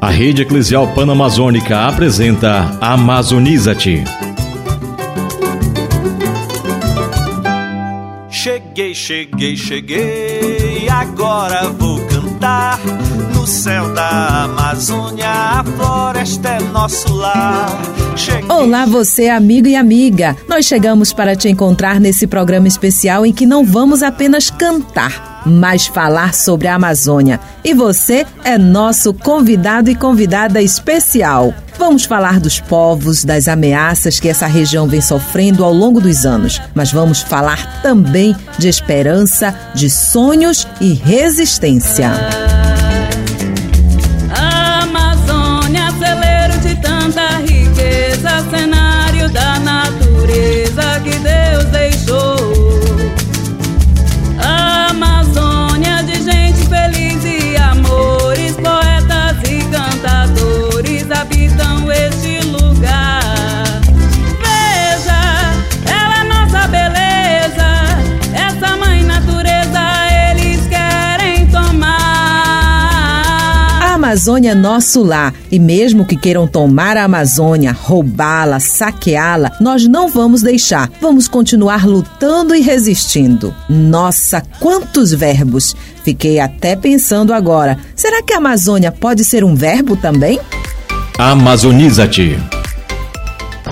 A Rede Eclesial Panamazônica apresenta Amazoniza-te. Cheguei, cheguei, cheguei, agora vou cantar. No céu da Amazônia, a floresta é nosso lar. Cheguei. Olá, você, amigo e amiga. Nós chegamos para te encontrar nesse programa especial em que não vamos apenas cantar mais falar sobre a Amazônia. E você é nosso convidado e convidada especial. Vamos falar dos povos, das ameaças que essa região vem sofrendo ao longo dos anos, mas vamos falar também de esperança, de sonhos e resistência. Amazônia nosso lar e mesmo que queiram tomar a Amazônia, roubá-la, saqueá-la, nós não vamos deixar. Vamos continuar lutando e resistindo. Nossa, quantos verbos! Fiquei até pensando agora. Será que a Amazônia pode ser um verbo também? Amazoniza-te.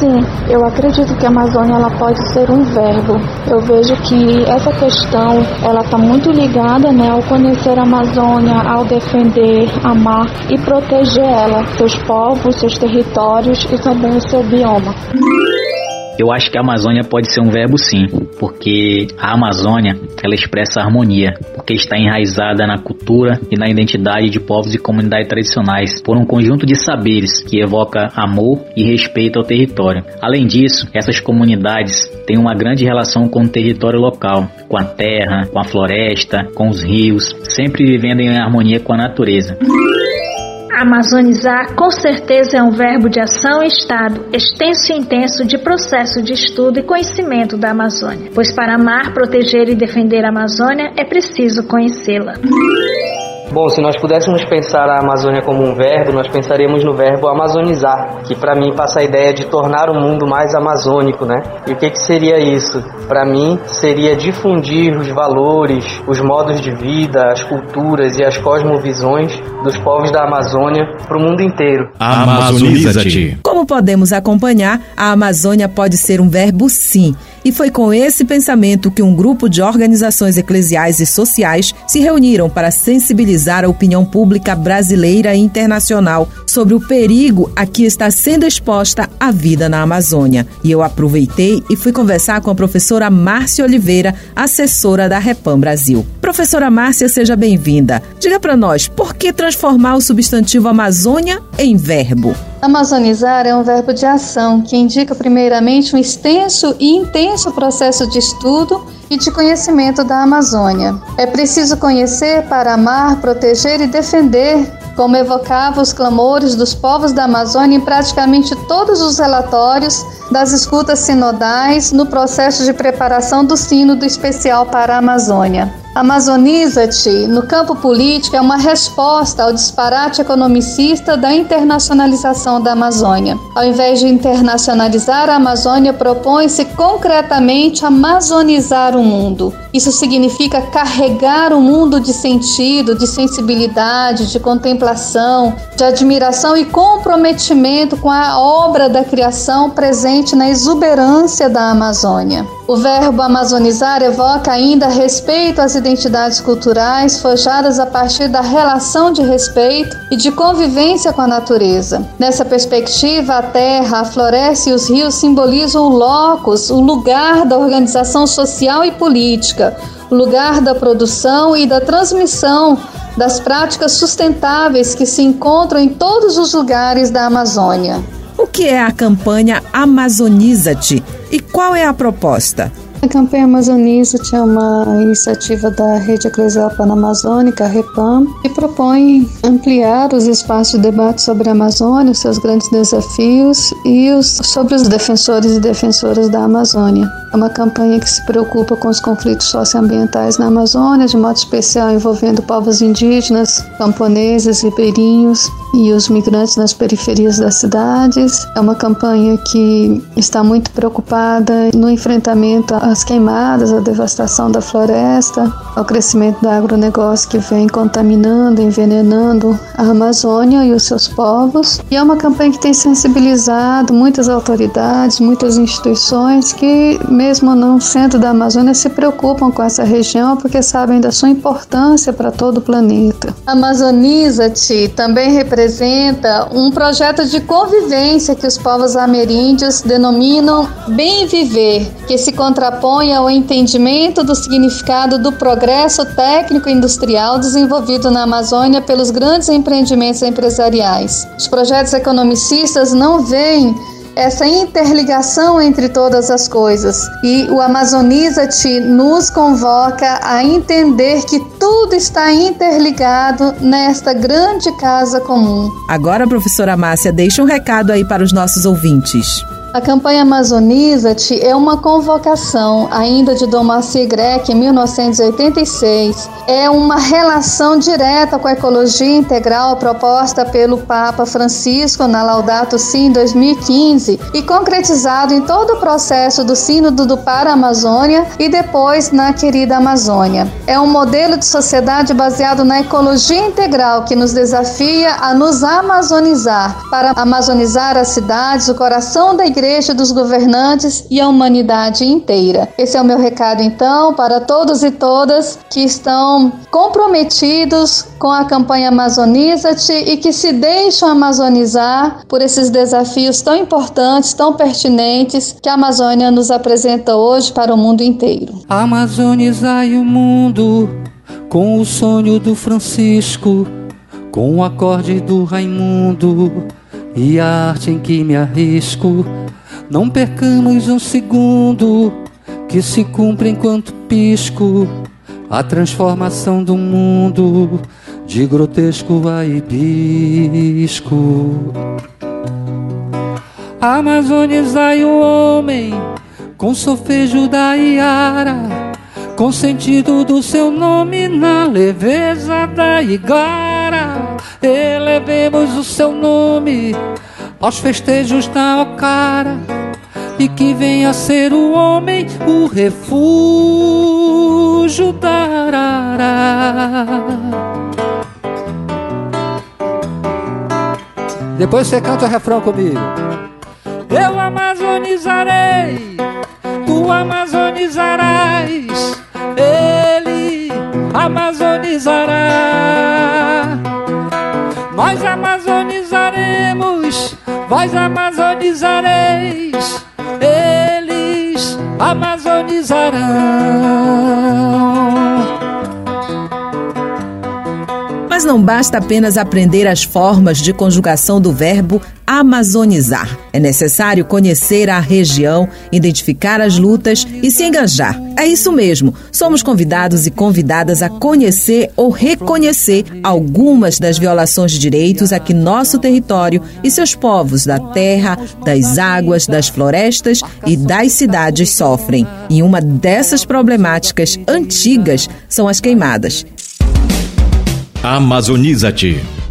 Sim, eu acredito que a Amazônia ela pode ser um verbo. Eu vejo que essa questão ela está muito ligada né, ao conhecer a Amazônia, ao defender, amar e proteger ela, seus povos, seus territórios e também o seu bioma. Eu acho que a Amazônia pode ser um verbo sim, porque a Amazônia ela expressa harmonia, porque está enraizada na cultura e na identidade de povos e comunidades tradicionais, por um conjunto de saberes que evoca amor e respeito ao território. Além disso, essas comunidades têm uma grande relação com o território local, com a terra, com a floresta, com os rios, sempre vivendo em harmonia com a natureza. Amazonizar com certeza é um verbo de ação e estado, extenso e intenso de processo de estudo e conhecimento da Amazônia, pois para amar, proteger e defender a Amazônia é preciso conhecê-la. Bom, se nós pudéssemos pensar a Amazônia como um verbo, nós pensaríamos no verbo amazonizar, que para mim passa a ideia de tornar o mundo mais amazônico, né? E o que, que seria isso? Para mim, seria difundir os valores, os modos de vida, as culturas e as cosmovisões dos povos da Amazônia para o mundo inteiro. Amazoniza-te. Como podemos acompanhar, a Amazônia pode ser um verbo sim e foi com esse pensamento que um grupo de organizações eclesiais e sociais se reuniram para sensibilizar a opinião pública brasileira e internacional sobre o perigo a que está sendo exposta a vida na Amazônia. E eu aproveitei e fui conversar com a professora Márcia Oliveira, assessora da Repam Brasil. Professora Márcia, seja bem-vinda. Diga para nós, por que transformar o substantivo Amazônia em verbo? Amazonizar é um verbo de ação que indica primeiramente um extenso e intenso processo de estudo e de conhecimento da Amazônia. É preciso conhecer para amar, proteger e defender, como evocava os clamores dos povos da Amazônia em praticamente todos os relatórios das escutas sinodais no processo de preparação do Sínodo Especial para a Amazônia. Amazoniza-te no campo político é uma resposta ao disparate economicista da internacionalização da Amazônia. Ao invés de internacionalizar a Amazônia, propõe-se concretamente amazonizar o mundo. Isso significa carregar o mundo de sentido, de sensibilidade, de contemplação, de admiração e comprometimento com a obra da criação presente na exuberância da Amazônia. O verbo amazonizar evoca ainda respeito às identidades culturais forjadas a partir da relação de respeito e de convivência com a natureza. Nessa perspectiva, a terra, a floresta e os rios simbolizam o locus, o lugar da organização social e política, o lugar da produção e da transmissão das práticas sustentáveis que se encontram em todos os lugares da Amazônia. O que é a campanha Amazoniza-te e qual é a proposta? A campanha Amazoniza é uma iniciativa da Rede Eclesial Panamazônica, REPAM, que propõe ampliar os espaços de debate sobre a Amazônia, seus grandes desafios e os, sobre os defensores e defensoras da Amazônia. É uma campanha que se preocupa com os conflitos socioambientais na Amazônia, de modo especial envolvendo povos indígenas, camponeses, ribeirinhos e os migrantes nas periferias das cidades. É uma campanha que está muito preocupada no enfrentamento às queimadas, à devastação da floresta, ao crescimento do agronegócio que vem contaminando, envenenando a Amazônia e os seus povos. E é uma campanha que tem sensibilizado muitas autoridades, muitas instituições que mesmo não sendo da Amazônia, se preocupam com essa região porque sabem da sua importância para todo o planeta. Amazoniza-te também representa um projeto de convivência que os povos ameríndios denominam bem viver, que se contrapõe ao entendimento do significado do progresso técnico e industrial desenvolvido na Amazônia pelos grandes empreendimentos empresariais. Os projetos economicistas não veem essa interligação entre todas as coisas. E o Amazoniza-te nos convoca a entender que tudo está interligado nesta grande casa comum. Agora, professora Márcia, deixa um recado aí para os nossos ouvintes. A campanha Amazoniza-te é uma convocação, ainda de Dom Marci Grec, em 1986. É uma relação direta com a ecologia integral proposta pelo Papa Francisco na Laudato Si em 2015 e concretizado em todo o processo do Sínodo do Para-Amazônia e depois na querida Amazônia. É um modelo de sociedade baseado na ecologia integral que nos desafia a nos amazonizar, para amazonizar as cidades, o coração da igreja igreja, dos governantes e a humanidade inteira. Esse é o meu recado, então, para todos e todas que estão comprometidos com a campanha Amazoniza-te e que se deixam amazonizar por esses desafios tão importantes, tão pertinentes que a Amazônia nos apresenta hoje para o mundo inteiro. Amazonizai o mundo com o sonho do Francisco, com o acorde do Raimundo e a arte em que me arrisco. Não percamos um segundo que se cumpre enquanto pisco a transformação do mundo de grotesco a hibisco. Amazonizai o homem com sofejo da Iara, com sentido do seu nome na leveza da igara. Elevemos o seu nome aos festejos da Ocara e que venha ser o homem o refúgio da arara. Depois você canta o refrão comigo. Eu amazonizarei, tu amazonizarás, ele amazonizará. Nós amazonizaremos, vós amazonizareis, eles amazonizarão. Não basta apenas aprender as formas de conjugação do verbo amazonizar. É necessário conhecer a região, identificar as lutas e se engajar. É isso mesmo. Somos convidados e convidadas a conhecer ou reconhecer algumas das violações de direitos a que nosso território e seus povos da terra, das águas, das florestas e das cidades sofrem. E uma dessas problemáticas antigas são as queimadas. Amazoniza-te.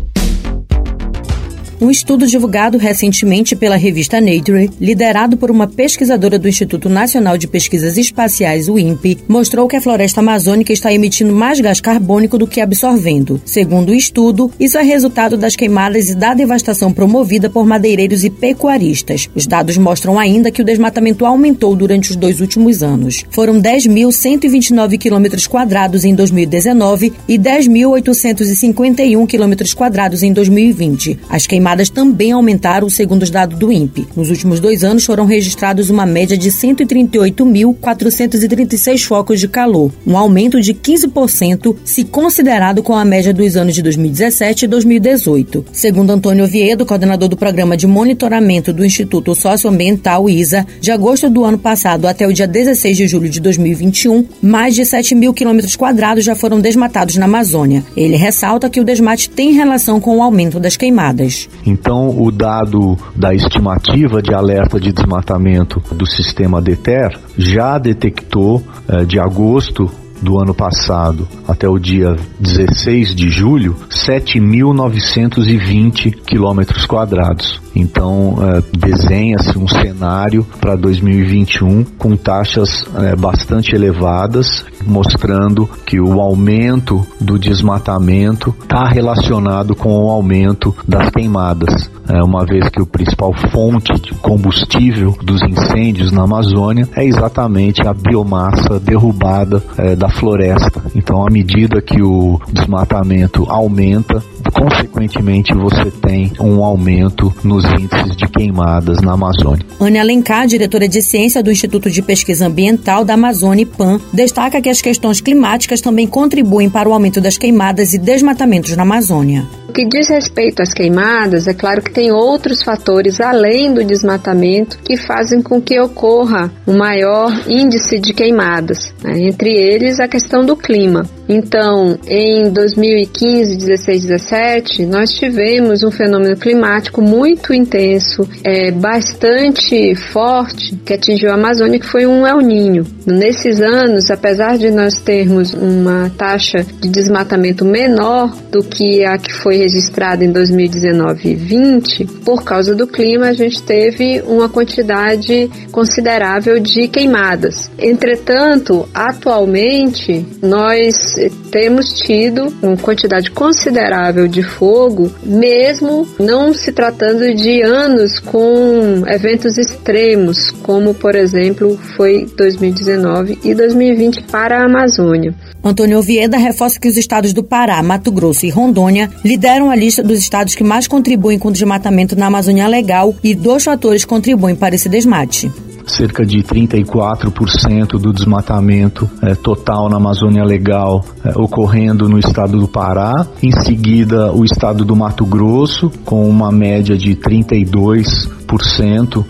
Um estudo divulgado recentemente pela revista Nature, liderado por uma pesquisadora do Instituto Nacional de Pesquisas Espaciais, o INPE, mostrou que a floresta amazônica está emitindo mais gás carbônico do que absorvendo. Segundo o estudo, isso é resultado das queimadas e da devastação promovida por madeireiros e pecuaristas. Os dados mostram ainda que o desmatamento aumentou durante os dois últimos anos. Foram 10.129 quilômetros quadrados em 2019 e 10.851 quilômetros quadrados em 2020. As queimadas também aumentaram, segundo os dados do INPE. Nos últimos dois anos foram registrados uma média de 138.436 focos de calor, um aumento de 15% se considerado com a média dos anos de 2017 e 2018. Segundo Antônio Oviedo, coordenador do Programa de Monitoramento do Instituto Socioambiental ISA, de agosto do ano passado até o dia 16 de julho de 2021, mais de 7 mil quilômetros quadrados já foram desmatados na Amazônia. Ele ressalta que o desmate tem relação com o aumento das queimadas. Então, o dado da estimativa de alerta de desmatamento do sistema DETER já detectou eh, de agosto do ano passado até o dia 16 de julho, 7.920 quilômetros quadrados. Então, é, desenha-se um cenário para 2021 com taxas é, bastante elevadas, mostrando que o aumento do desmatamento está relacionado com o aumento das queimadas. É, uma vez que o principal fonte de combustível dos incêndios na Amazônia é exatamente a biomassa derrubada é, da floresta. Então, à medida que o desmatamento aumenta, consequentemente você tem um aumento nos índices de queimadas na Amazônia. Ana Alencar, diretora de ciência do Instituto de Pesquisa Ambiental da Amazônia PAN, destaca que as questões climáticas também contribuem para o aumento das queimadas e desmatamentos na Amazônia. O que diz respeito às queimadas, é claro que tem outros fatores além do desmatamento que fazem com que ocorra um maior índice de queimadas, né? entre eles a questão do clima. Então, em 2015, 16, 17, nós tivemos um fenômeno climático muito intenso, é, bastante forte, que atingiu a Amazônia, que foi um El Ninho. Nesses anos, apesar de nós termos uma taxa de desmatamento menor do que a que foi registrada em 2019 e 20, por causa do clima, a gente teve uma quantidade considerável de queimadas. Entretanto, atualmente, nós temos tido uma quantidade considerável de fogo, mesmo não se tratando de anos com eventos extremos, como por exemplo foi 2019 e 2020 para a Amazônia. Antônio Ovieda reforça que os estados do Pará, Mato Grosso e Rondônia lideram a lista dos estados que mais contribuem com o desmatamento na Amazônia Legal e dois fatores contribuem para esse desmate cerca de 34% do desmatamento é, total na Amazônia Legal é, ocorrendo no estado do Pará, em seguida o estado do Mato Grosso, com uma média de 32%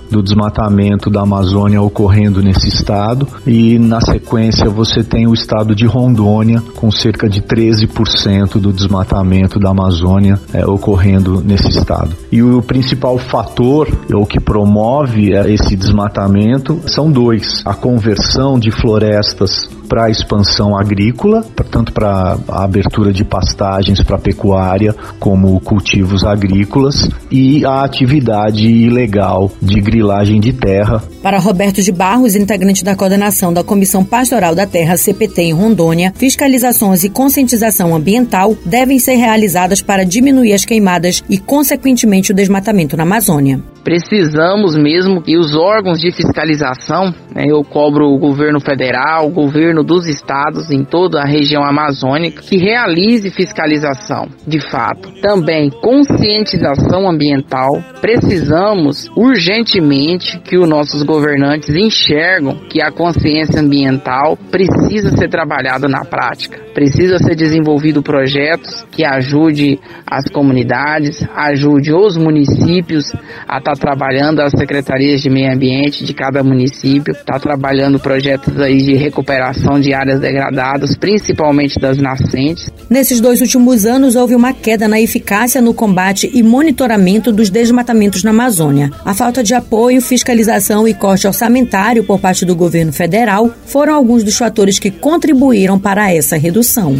do desmatamento da Amazônia ocorrendo nesse estado, e na sequência você tem o estado de Rondônia, com cerca de 13% do desmatamento da Amazônia é, ocorrendo nesse estado. E o principal fator, ou que promove é, esse desmatamento, são dois: a conversão de florestas para a expansão agrícola, tanto para a abertura de pastagens para pecuária, como cultivos agrícolas, e a atividade ilegal de grilagem de terra. Para Roberto de Barros, integrante da coordenação da Comissão Pastoral da Terra CPT em Rondônia, fiscalizações e conscientização ambiental devem ser realizadas para diminuir as queimadas e, consequentemente, o desmatamento na Amazônia precisamos mesmo que os órgãos de fiscalização, né, eu cobro o governo federal, o governo dos estados em toda a região amazônica, que realize fiscalização, de fato. Também conscientização ambiental. Precisamos urgentemente que os nossos governantes enxergam que a consciência ambiental precisa ser trabalhada na prática. Precisa ser desenvolvido projetos que ajude as comunidades, ajude os municípios a tá trabalhando as secretarias de meio ambiente de cada município, está trabalhando projetos aí de recuperação de áreas degradadas, principalmente das nascentes. Nesses dois últimos anos houve uma queda na eficácia no combate e monitoramento dos desmatamentos na Amazônia. A falta de apoio, fiscalização e corte orçamentário por parte do governo federal foram alguns dos fatores que contribuíram para essa redução.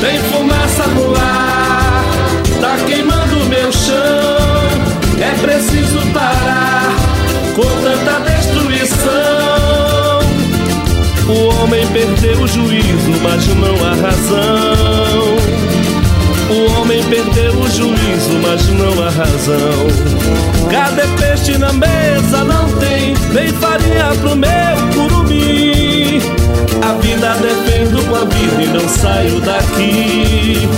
Tem fumaça mas não a razão. O homem perdeu o juízo, mas não a razão. Cadê peixe na mesa? Não tem, nem farinha pro meu curumim. A vida defendo com a vida e não saio daqui.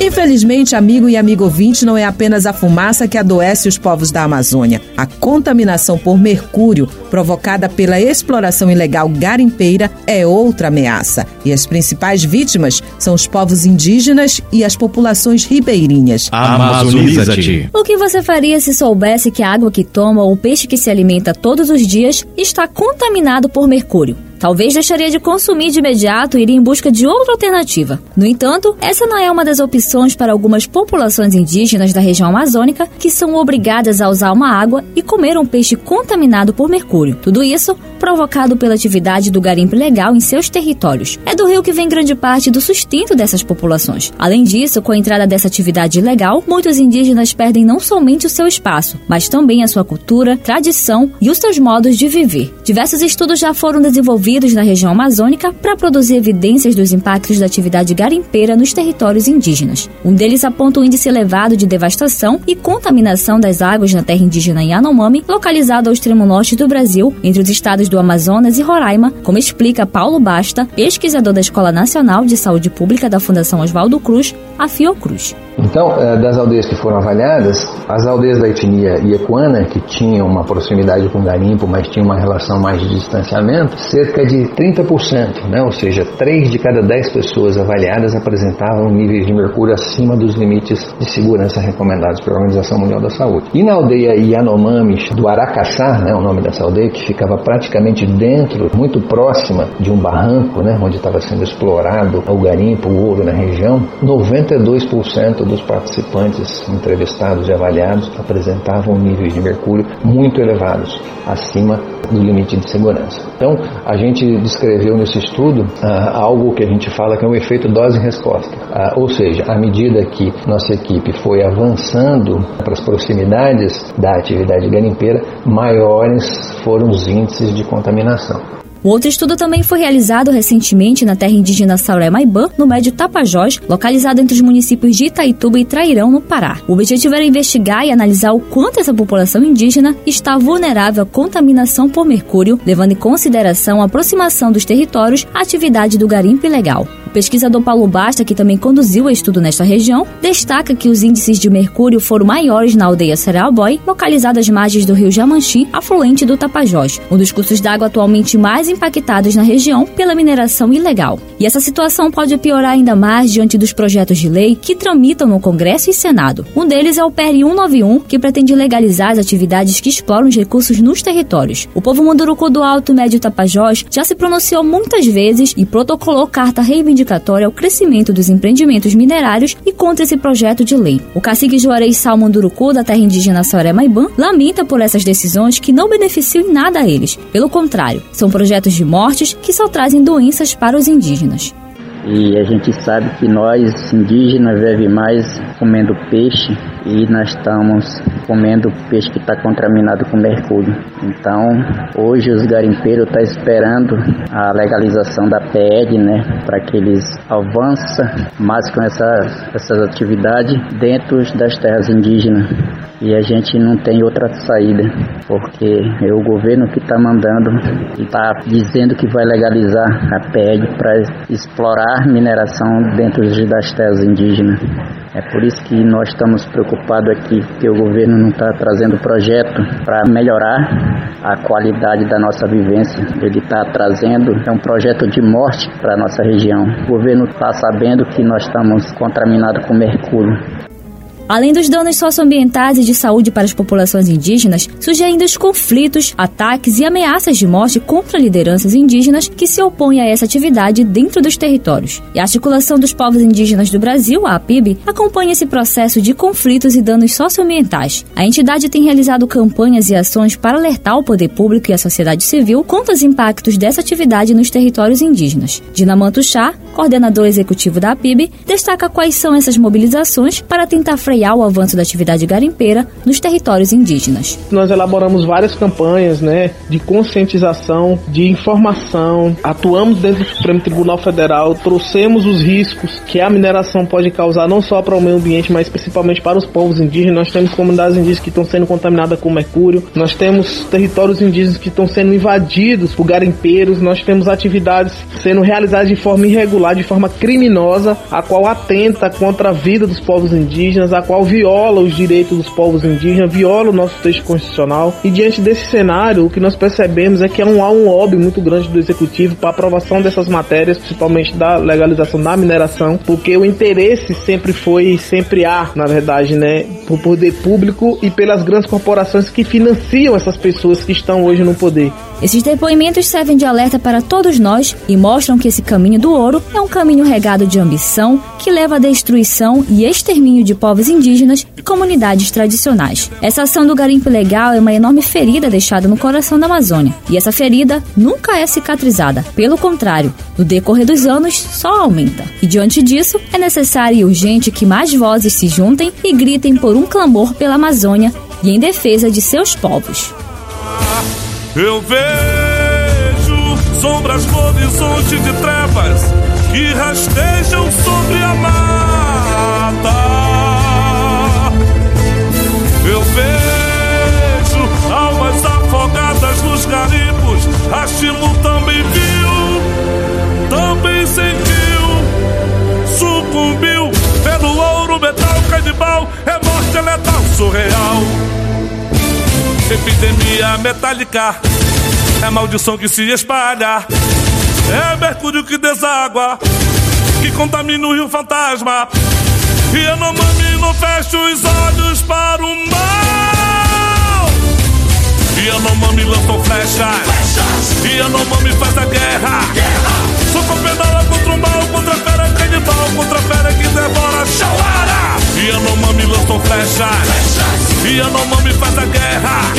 Infelizmente, amigo e amigo ouvinte, não é apenas a fumaça que adoece os povos da Amazônia. A contaminação por mercúrio, provocada pela exploração ilegal garimpeira, é outra ameaça. E as principais vítimas são os povos indígenas e as populações ribeirinhas. Amazoniza-te. O que você faria se soubesse que a água que toma ou o peixe que se alimenta todos os dias está contaminado por mercúrio? Talvez deixaria de consumir de imediato e iria em busca de outra alternativa. No entanto, essa não é uma das opções para algumas populações indígenas da região amazônica que são obrigadas a usar uma água e comer um peixe contaminado por mercúrio. Tudo isso provocado pela atividade do garimpo ilegal em seus territórios. É do rio que vem grande parte do sustento dessas populações. Além disso, com a entrada dessa atividade ilegal, muitos indígenas perdem não somente o seu espaço, mas também a sua cultura, tradição e os seus modos de viver. Diversos estudos já foram desenvolvidos na região amazônica para produzir evidências dos impactos da atividade garimpeira nos territórios indígenas. Um deles aponta o índice elevado de devastação e contaminação das águas na terra indígena Yanomami, localizada ao extremo norte do Brasil, entre os estados do Amazonas e Roraima, como explica Paulo Basta, pesquisador da Escola Nacional de Saúde Pública da Fundação Oswaldo Cruz, a Fiocruz. Então, eh, das aldeias que foram avaliadas, as aldeias da etnia Iequana, que tinham uma proximidade com o garimpo, mas tinham uma relação mais de distanciamento, cerca de 30%, né? ou seja, 3 de cada 10 pessoas avaliadas apresentavam níveis de mercúrio acima dos limites de segurança recomendados pela Organização Mundial da Saúde. E na aldeia Yanomami do Aracaçá, né, o nome dessa aldeia, que ficava praticamente dentro, muito próxima de um barranco, né, onde estava sendo explorado o garimpo, o ouro na região, 92% dos participantes entrevistados e avaliados apresentavam níveis de mercúrio muito elevados, acima do limite de segurança. Então, a gente descreveu nesse estudo ah, algo que a gente fala que é um efeito dose-resposta. Ah, ou seja, à medida que nossa equipe foi avançando para as proximidades da atividade garimpeira, maiores foram os índices de contaminação. Um outro estudo também foi realizado recentemente na terra indígena Sauré Maibã, no médio Tapajós, localizado entre os municípios de Itaituba e Trairão, no Pará. O objetivo era investigar e analisar o quanto essa população indígena está vulnerável à contaminação por mercúrio, levando em consideração a aproximação dos territórios à atividade do garimpo ilegal pesquisador Paulo Basta, que também conduziu o estudo nesta região, destaca que os índices de mercúrio foram maiores na aldeia Cereal localizada às margens do rio Jamanchi, afluente do Tapajós, um dos cursos d'água atualmente mais impactados na região pela mineração ilegal. E essa situação pode piorar ainda mais diante dos projetos de lei que tramitam no Congresso e Senado. Um deles é o PER 191, que pretende legalizar as atividades que exploram os recursos nos territórios. O povo Munduruku do Alto Médio Tapajós já se pronunciou muitas vezes e protocolou carta reivindicativa dedicatória ao crescimento dos empreendimentos minerários e contra esse projeto de lei. O cacique Juarez Salmonduruku, da terra indígena Sauré Maiban, lamenta por essas decisões que não beneficiam em nada a eles. Pelo contrário, são projetos de mortes que só trazem doenças para os indígenas. E a gente sabe que nós indígenas vivemos mais comendo peixe e nós estamos comendo peixe que está contaminado com mercúrio. Então, hoje os garimpeiros estão tá esperando a legalização da PED, né, para que eles avancem mais com essa, essas atividades dentro das terras indígenas. E a gente não tem outra saída, porque é o governo que está mandando e está dizendo que vai legalizar a PED para explorar mineração dentro das terras indígenas. É por isso que nós estamos preocupados aqui, que o governo não está trazendo projeto para melhorar a qualidade da nossa vivência. Ele está trazendo é um projeto de morte para a nossa região. O governo está sabendo que nós estamos contaminados com mercúrio. Além dos danos socioambientais e de saúde para as populações indígenas, surgem ainda os conflitos, ataques e ameaças de morte contra lideranças indígenas que se opõem a essa atividade dentro dos territórios. E a articulação dos povos indígenas do Brasil, a APIB, acompanha esse processo de conflitos e danos socioambientais. A entidade tem realizado campanhas e ações para alertar o poder público e a sociedade civil contra os impactos dessa atividade nos territórios indígenas. Dinamanto Chá, coordenador executivo da APIB, destaca quais são essas mobilizações para tentar frear frear o avanço da atividade garimpeira nos territórios indígenas. Nós elaboramos várias campanhas né, de conscientização, de informação, atuamos dentro do Supremo Tribunal Federal, trouxemos os riscos que a mineração pode causar não só para o meio ambiente, mas principalmente para os povos indígenas. Nós temos comunidades indígenas que estão sendo contaminadas com mercúrio, nós temos territórios indígenas que estão sendo invadidos por garimpeiros, nós temos atividades sendo realizadas de forma irregular, de forma criminosa, a qual atenta contra a vida dos povos indígenas, a qual viola os direitos dos povos indígenas, viola o nosso texto constitucional. E diante desse cenário, o que nós percebemos é que há um, há um lobby muito grande do executivo para aprovação dessas matérias, principalmente da legalização da mineração, porque o interesse sempre foi, sempre há, na verdade, né, por poder público e pelas grandes corporações que financiam essas pessoas que estão hoje no poder. Esses depoimentos servem de alerta para todos nós e mostram que esse caminho do ouro é um caminho regado de ambição que leva à destruição e extermínio de povos indígenas e comunidades tradicionais. Essa ação do garimpo ilegal é uma enorme ferida deixada no coração da Amazônia. E essa ferida nunca é cicatrizada. Pelo contrário, no decorrer dos anos só aumenta. E diante disso, é necessário e urgente que mais vozes se juntem e gritem por um clamor pela Amazônia e em defesa de seus povos. Eu vejo sombras no horizonte de trevas que rastejam sobre a mata. Eu vejo almas afogadas nos garimpos. A Chimu também viu, também sentiu, sucumbiu pelo ouro, metal, canibal. É morte letal, surreal. Epidemia metálica é maldição que se espalha. É mercúrio que deságua, que contamina o rio fantasma. E Yanomami não fecha os olhos para o mal. E Yanomami lançam flechas. E Yanomami faz a guerra. Sou com pedala contra o mal, contra a fera canibal, contra a fera que devora Shawara. E Yanomami lançam flechas. E Yanomami faz a guerra.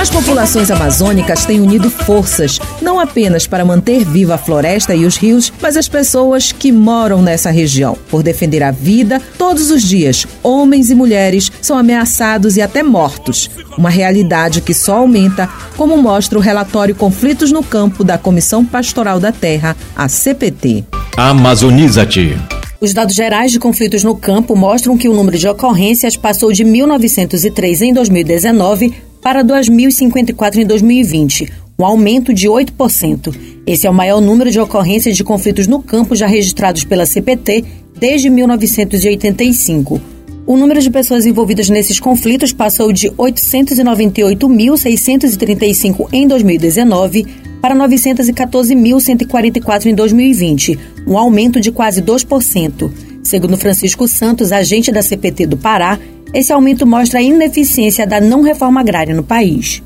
As populações amazônicas têm unido forças, não apenas para manter viva a floresta e os rios, mas as pessoas que moram nessa região. Por defender a vida, todos os dias, homens e mulheres são ameaçados e até mortos. Uma realidade que só aumenta, como mostra o relatório Conflitos no Campo da Comissão Pastoral da Terra, a CPT. Amazoniza-te. Os dados gerais de conflitos no campo mostram que o número de ocorrências passou de 1.903 em 2019 para 2.054 em 2020, um aumento de 8%. Esse é o maior número de ocorrências de conflitos no campo já registrados pela CPT desde 1985. O número de pessoas envolvidas nesses conflitos passou de 898.635 em 2019 para 914.144 em 2020, um aumento de quase 2%. Segundo Francisco Santos, agente da CPT do Pará, esse aumento mostra a ineficiência da não reforma agrária no país.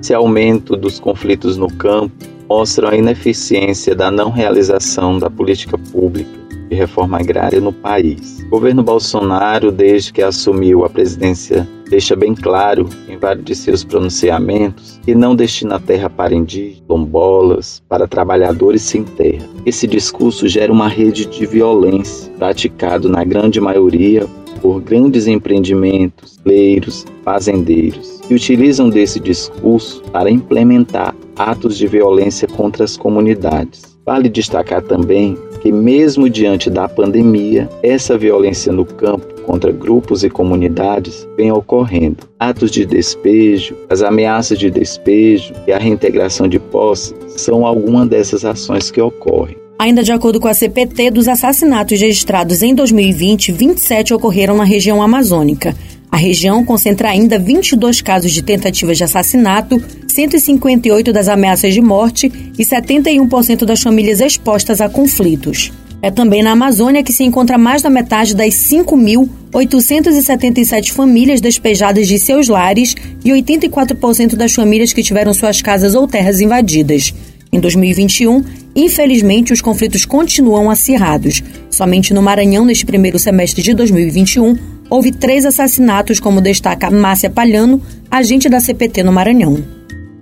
Esse aumento dos conflitos no campo mostra a ineficiência da não realização da política pública de reforma agrária no país. O governo Bolsonaro, desde que assumiu a presidência, deixa bem claro em vários de seus pronunciamentos que não destina a terra para indígenas, lombolas, para trabalhadores sem terra. Esse discurso gera uma rede de violência praticado na grande maioria por grandes empreendimentos, leiros, fazendeiros, que utilizam desse discurso para implementar atos de violência contra as comunidades. Vale destacar também que, mesmo diante da pandemia, essa violência no campo contra grupos e comunidades vem ocorrendo. Atos de despejo, as ameaças de despejo e a reintegração de posse são algumas dessas ações que ocorrem. Ainda de acordo com a CPT, dos assassinatos registrados em 2020, 27 ocorreram na região amazônica. A região concentra ainda 22 casos de tentativas de assassinato, 158 das ameaças de morte e 71% das famílias expostas a conflitos. É também na Amazônia que se encontra mais da metade das 5.877 famílias despejadas de seus lares e 84% das famílias que tiveram suas casas ou terras invadidas. Em 2021, infelizmente, os conflitos continuam acirrados. Somente no Maranhão, neste primeiro semestre de 2021, houve três assassinatos, como destaca Márcia Palhano, agente da CPT no Maranhão.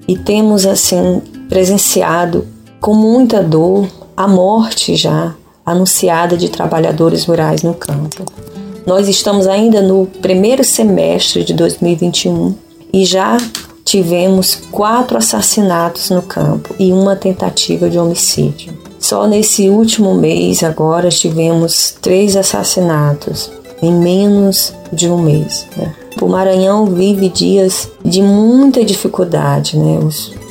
E temos, assim, presenciado com muita dor a morte já anunciada de trabalhadores rurais no campo. Nós estamos ainda no primeiro semestre de 2021 e já tivemos quatro assassinatos no campo e uma tentativa de homicídio. Só nesse último mês, agora, tivemos três assassinatos em menos de um mês. Né? O Maranhão vive dias de muita dificuldade, né?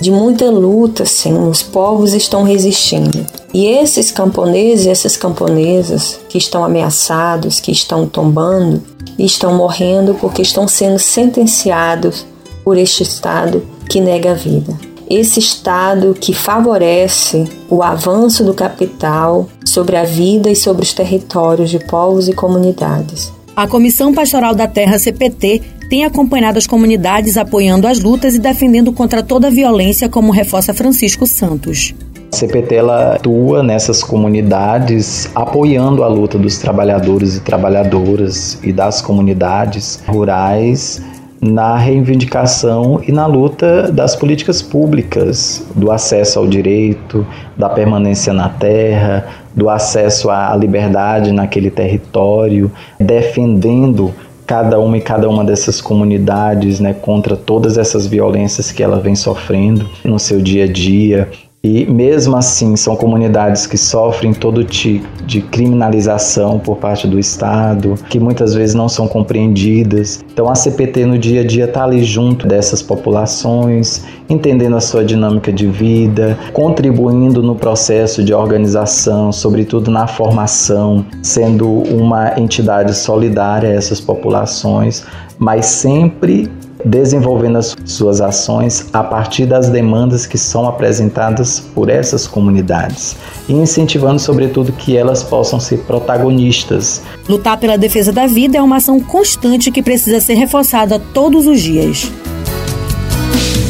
de muita luta, sim. Os povos estão resistindo. E esses camponeses e essas camponesas que estão ameaçados, que estão tombando, estão morrendo porque estão sendo sentenciados por este Estado que nega a vida. Esse Estado que favorece o avanço do capital sobre a vida e sobre os territórios de povos e comunidades. A Comissão Pastoral da Terra, CPT, tem acompanhado as comunidades apoiando as lutas e defendendo contra toda violência, como reforça Francisco Santos. A CPT ela atua nessas comunidades apoiando a luta dos trabalhadores e trabalhadoras e das comunidades rurais na reivindicação e na luta das políticas públicas, do acesso ao direito, da permanência na terra, do acesso à liberdade naquele território, defendendo cada uma e cada uma dessas comunidades né, contra todas essas violências que ela vem sofrendo no seu dia a dia, e mesmo assim, são comunidades que sofrem todo tipo de criminalização por parte do Estado, que muitas vezes não são compreendidas. Então, a CPT no dia a dia está ali junto dessas populações, entendendo a sua dinâmica de vida, contribuindo no processo de organização, sobretudo na formação, sendo uma entidade solidária a essas populações, mas sempre desenvolvendo as suas ações a partir das demandas que são apresentadas por essas comunidades e incentivando, sobretudo, que elas possam ser protagonistas. Lutar pela defesa da vida é uma ação constante que precisa ser reforçada todos os dias.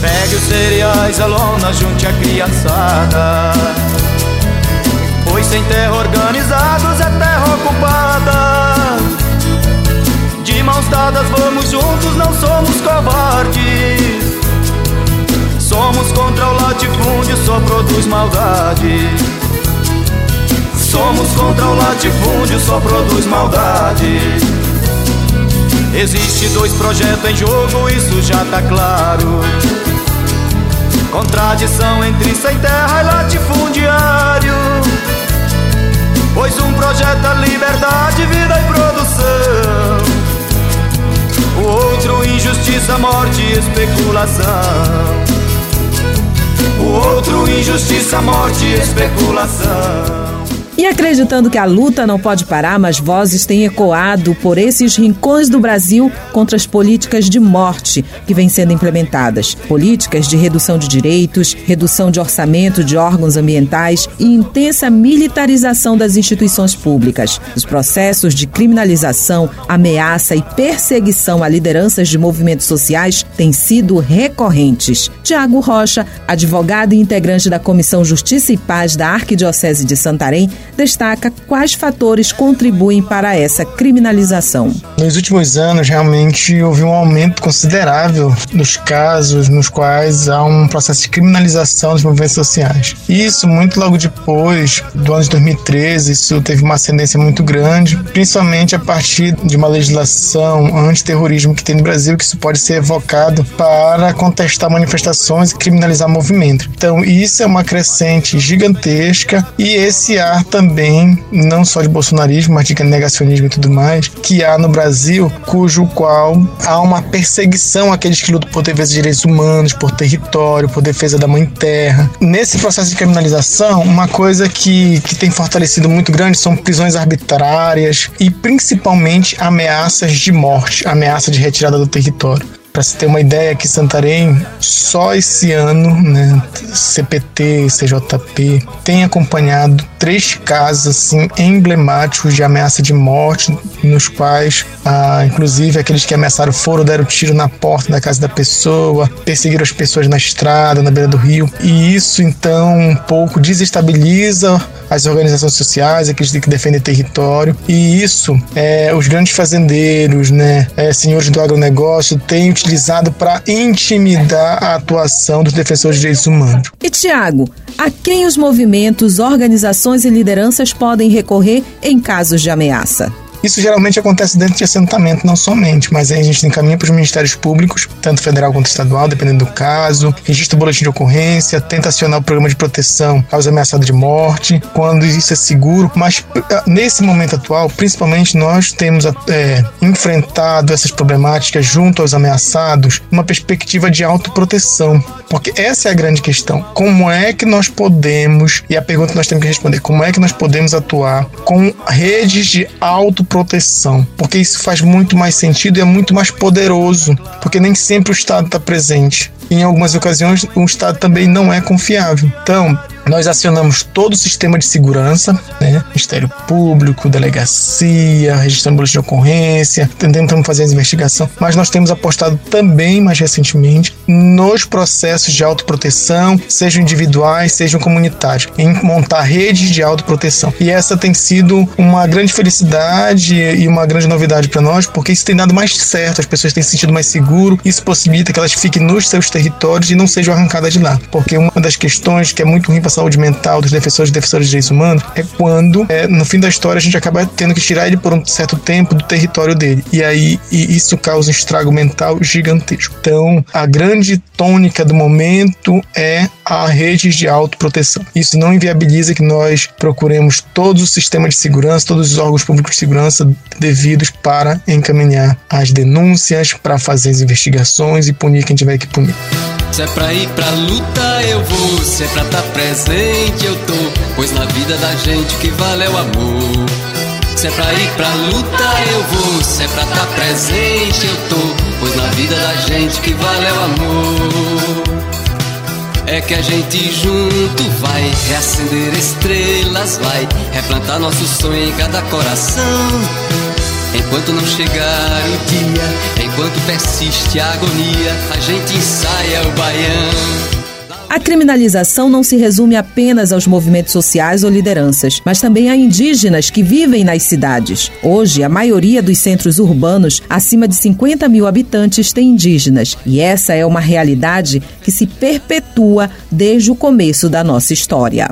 Pegue os cereais, a lona, junte a criançada. Pois sem terra organizados é terra ocupada. Mãos dadas vamos juntos, não somos covardes. Somos contra o latifúndio, só produz maldade. Somos contra o latifúndio, só produz maldade. Existe dois projetos em jogo, isso já tá claro. Contradição entre sem terra e latifundiário. Pois um projeto é liberdade, vida e produção. Outro, injustiça, morte e especulação. O outro, injustiça, morte e especulação. E acreditando que a luta não pode parar, mas vozes têm ecoado por esses rincões do Brasil contra as políticas de morte que vêm sendo implementadas. Políticas de redução de direitos, redução de orçamento de órgãos ambientais e intensa militarização das instituições públicas. Os processos de criminalização, ameaça e perseguição a lideranças de movimentos sociais têm sido recorrentes. Tiago Rocha, advogado e integrante da Comissão Justiça e Paz da Arquidiocese de Santarém, destaca quais fatores contribuem para essa criminalização. Nos últimos anos, realmente houve um aumento considerável dos casos nos quais há um processo de criminalização dos movimentos sociais. Isso muito logo depois do ano de 2013, isso teve uma ascendência muito grande, principalmente a partir de uma legislação antiterrorismo que tem no Brasil, que isso pode ser evocado para contestar manifestações e criminalizar movimento. Então, isso é uma crescente gigantesca e esse ar também, não só de bolsonarismo, mas de negacionismo e tudo mais, que há no Brasil, cujo qual há uma perseguição àqueles que lutam por defesa de direitos humanos, por território, por defesa da mãe terra. Nesse processo de criminalização, uma coisa que, que tem fortalecido muito grande são prisões arbitrárias e principalmente ameaças de morte, ameaça de retirada do território. Para se ter uma ideia, aqui Santarém, só esse ano, né, CPT, CJP, tem acompanhado três casos assim, emblemáticos de ameaça de morte, nos quais, ah, inclusive, aqueles que ameaçaram foram, deram tiro na porta da casa da pessoa, perseguiram as pessoas na estrada, na beira do rio. E isso, então, um pouco desestabiliza as organizações sociais, aqueles que defendem território. E isso, é, os grandes fazendeiros, né, é, senhores do agronegócio, têm utilizado para intimidar a atuação dos defensores de direitos humanos. E Tiago, a quem os movimentos, organizações e lideranças podem recorrer em casos de ameaça? Isso geralmente acontece dentro de assentamento, não somente, mas aí a gente encaminha para os ministérios públicos, tanto federal quanto estadual, dependendo do caso, registra o boletim de ocorrência, tenta acionar o programa de proteção aos ameaçados de morte, quando isso é seguro, mas ah, nesse momento atual, principalmente nós temos é, enfrentado essas problemáticas junto aos ameaçados, uma perspectiva de autoproteção, porque essa é a grande questão. Como é que nós podemos, e a pergunta que nós temos que responder, como é que nós podemos atuar com redes de autoproteção? Porque isso faz muito mais sentido e é muito mais poderoso, porque nem sempre o Estado está presente. Em algumas ocasiões, o Estado também não é confiável. Então, nós acionamos todo o sistema de segurança, né? Ministério Público, delegacia, registrando boletim de ocorrência, tentando fazer a investigação, mas nós temos apostado também, mais recentemente, nos processos de autoproteção, sejam individuais, sejam comunitários, em montar redes de autoproteção. E essa tem sido uma grande felicidade e uma grande novidade para nós, porque isso tem dado mais certo, as pessoas têm se sentido mais seguro, isso possibilita que elas fiquem nos seus territórios e não sejam arrancadas de lá. Porque uma das questões que é muito ruim para saúde mental dos defensores e defensores de direitos humanos é quando, é, no fim da história, a gente acaba tendo que tirar ele por um certo tempo do território dele. E aí e isso causa um estrago mental gigantesco. Então, a grande tônica do momento é a rede de autoproteção. Isso não inviabiliza que nós procuremos todos os sistemas de segurança, todos os órgãos públicos de segurança devidos para encaminhar as denúncias, para fazer as investigações e punir quem tiver que punir. Se é pra ir pra luta, eu vou. Se é pra tá presente, eu tô. Pois na vida da gente que vale é o amor. Se é pra ir pra luta, eu vou. Se é pra tá presente, eu tô. Pois na vida da gente que vale é o amor. É que a gente junto vai reacender estrelas, vai replantar nosso sonho em cada coração. Enquanto não chegar o dia, enquanto persiste a agonia, a gente ensaia o baião. A criminalização não se resume apenas aos movimentos sociais ou lideranças, mas também a indígenas que vivem nas cidades. Hoje, a maioria dos centros urbanos, acima de 50 mil habitantes, tem indígenas, e essa é uma realidade que se perpetua desde o começo da nossa história.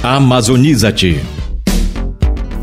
Amazoniza-te.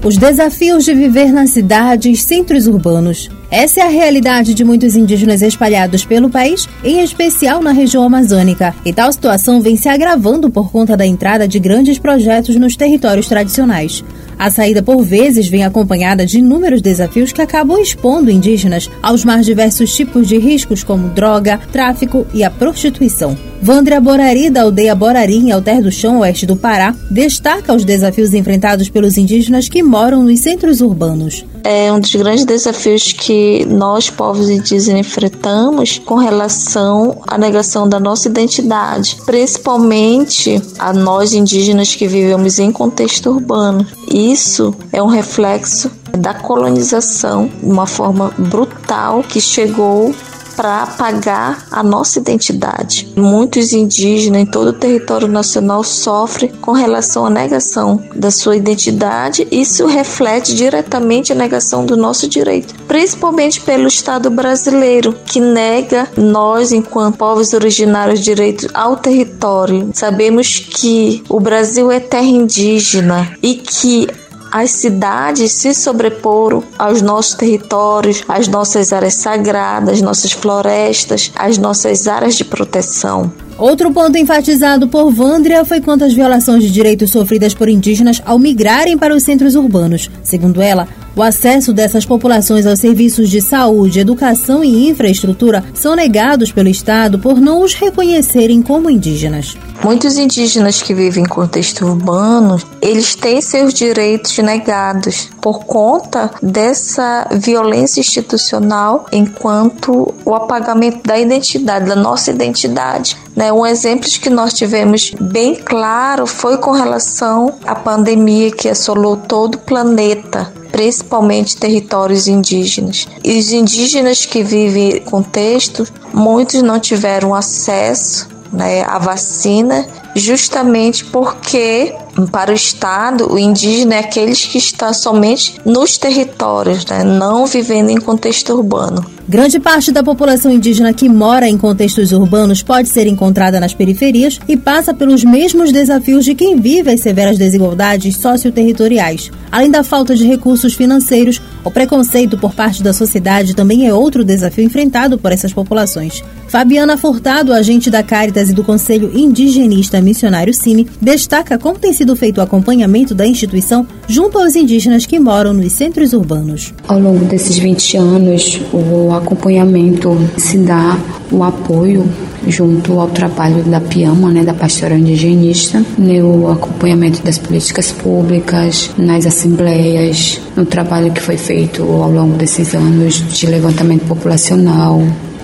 Os desafios de viver nas cidades, centros urbanos. Essa é a realidade de muitos indígenas espalhados pelo país, em especial na região amazônica. E tal situação vem se agravando por conta da entrada de grandes projetos nos territórios tradicionais. A saída, por vezes, vem acompanhada de inúmeros desafios que acabam expondo indígenas aos mais diversos tipos de riscos, como droga, tráfico e a prostituição. Vandria Borari, da aldeia Borari, em Alter do Chão, oeste do Pará, destaca os desafios enfrentados pelos indígenas que moram nos centros urbanos. É um dos grandes desafios que nós, povos indígenas, enfrentamos com relação à negação da nossa identidade, principalmente a nós indígenas que vivemos em contexto urbano. Isso é um reflexo da colonização, uma forma brutal que chegou para apagar a nossa identidade. Muitos indígenas em todo o território nacional sofrem com relação à negação da sua identidade. Isso reflete diretamente a negação do nosso direito, principalmente pelo Estado brasileiro, que nega nós, enquanto povos originários, direito ao território. Sabemos que o Brasil é terra indígena e que as cidades se sobreporam aos nossos territórios, às nossas áreas sagradas, nossas florestas, às nossas áreas de proteção. Outro ponto enfatizado por Vandria foi quanto às violações de direitos sofridas por indígenas ao migrarem para os centros urbanos. Segundo ela, o acesso dessas populações aos serviços de saúde, educação e infraestrutura são negados pelo Estado por não os reconhecerem como indígenas. Muitos indígenas que vivem em contexto urbano, eles têm seus direitos negados por conta dessa violência institucional enquanto o apagamento da identidade, da nossa identidade. Né? Um exemplo que nós tivemos bem claro foi com relação à pandemia que assolou todo o planeta principalmente territórios indígenas. E os indígenas que vivem em contexto, muitos não tiveram acesso né, à vacina, justamente porque Para o Estado, o indígena é aqueles que estão somente nos territórios, né? não vivendo em contexto urbano. Grande parte da população indígena que mora em contextos urbanos pode ser encontrada nas periferias e passa pelos mesmos desafios de quem vive as severas desigualdades socioterritoriais. Além da falta de recursos financeiros, o preconceito por parte da sociedade também é outro desafio enfrentado por essas populações. Fabiana Furtado, agente da Caritas e do Conselho Indigenista Missionário Cine, destaca como tem sido feito o acompanhamento da instituição junto aos indígenas que moram nos centros urbanos. Ao longo desses 20 anos, o acompanhamento se dá o apoio junto ao trabalho da PIAMA, né, da Pastoral Indigenista, no acompanhamento das políticas públicas, nas assembleias, no trabalho que foi feito ao longo desses anos de levantamento populacional,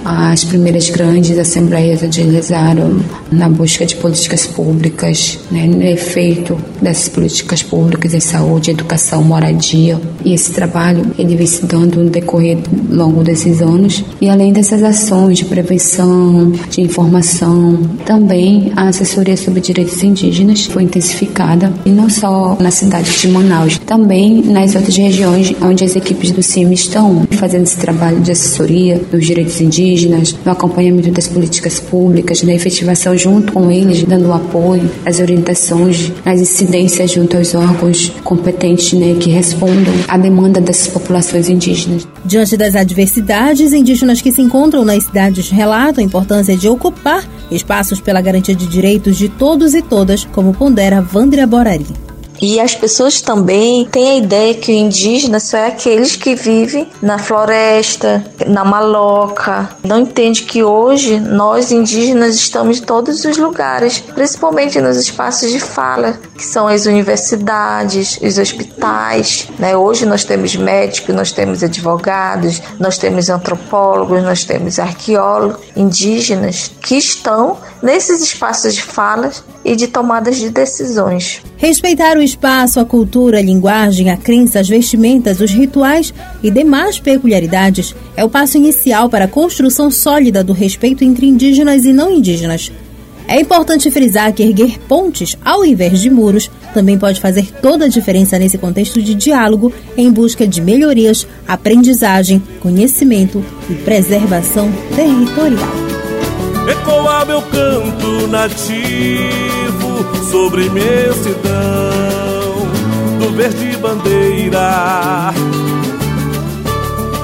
as primeiras grandes assembleias agilizaram na busca de políticas públicas, né, no efeito dessas políticas públicas em saúde, educação, moradia. E esse trabalho ele vem se dando no decorrer longo desses anos. E além dessas ações de prevenção, de informação, também a assessoria sobre direitos indígenas foi intensificada, e não só na cidade de Manaus, também nas outras regiões onde as equipes do CIM estão fazendo esse trabalho de assessoria dos direitos indígenas indígenas, no acompanhamento das políticas públicas, na efetivação junto com eles, dando apoio, as orientações, as incidências junto aos órgãos competentes né, que respondam à demanda dessas populações indígenas. Diante das adversidades, indígenas que se encontram nas cidades relatam a importância de ocupar espaços pela garantia de direitos de todos e todas, como pondera Vandria Borari. E as pessoas também têm a ideia que o indígena só é aqueles que vivem na floresta, na maloca. Não entende que hoje nós indígenas estamos em todos os lugares, principalmente nos espaços de fala, que são as universidades, os hospitais. Né? Hoje nós temos médicos, nós temos advogados, nós temos antropólogos, nós temos arqueólogos indígenas que estão nesses espaços de falas e de tomadas de decisões. Respeitar o espaço, a cultura, a linguagem, a crença, as vestimentas, os rituais e demais peculiaridades é o passo inicial para a construção sólida do respeito entre indígenas e não indígenas. É importante frisar que erguer pontes ao invés de muros também pode fazer toda a diferença nesse contexto de diálogo em busca de melhorias, aprendizagem, conhecimento e preservação territorial ecoar meu canto nativo sobre imensidão verde bandeira.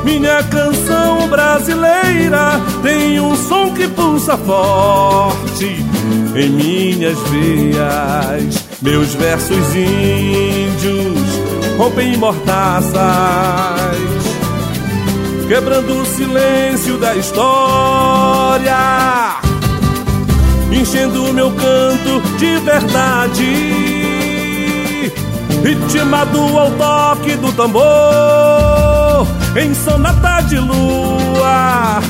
Minha canção brasileira tem um som que pulsa forte em minhas veias. Meus versos índios rompem mortaças, quebrando o silêncio da história enchendo meu canto de verdade. Ritmado ao toque do tambor, em sonata de lua,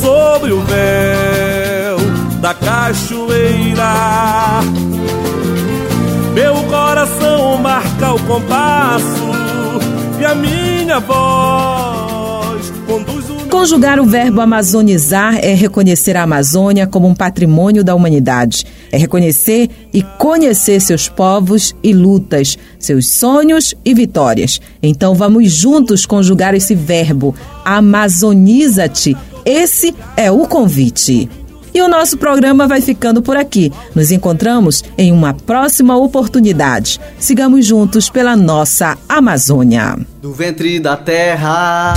sobre o véu da cachoeira. Meu coração marca o compasso e a minha voz Conjugar o verbo amazonizar é reconhecer a Amazônia como um patrimônio da humanidade. É reconhecer e conhecer seus povos e lutas, seus sonhos e vitórias. Então vamos juntos conjugar esse verbo. Amazoniza-te. Esse é o convite. E o nosso programa vai ficando por aqui. Nos encontramos em uma próxima oportunidade. Sigamos juntos pela nossa Amazônia. Do ventre da terra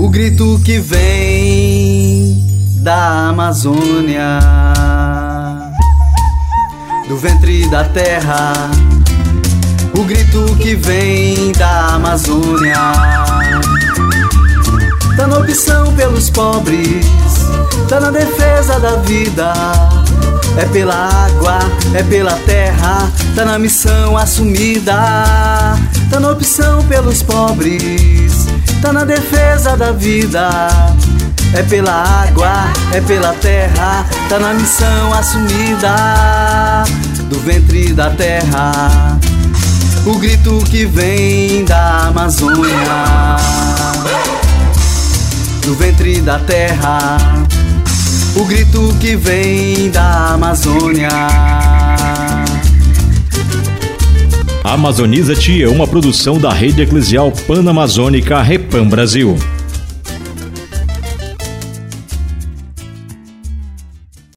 o grito que vem da Amazônia, do ventre da terra, o grito que vem da Amazônia, tá na opção pelos pobres, tá na defesa da vida. É pela água, é pela terra, tá na missão assumida, tá na opção pelos pobres tá na defesa da vida. É pela água, é pela terra, tá na missão assumida do ventre da terra. O grito que vem da Amazônia, do ventre da terra. O grito que vem da Amazônia. Amazoniza-te é uma produção da Rede Eclesial Panamazônica Repam Brasil.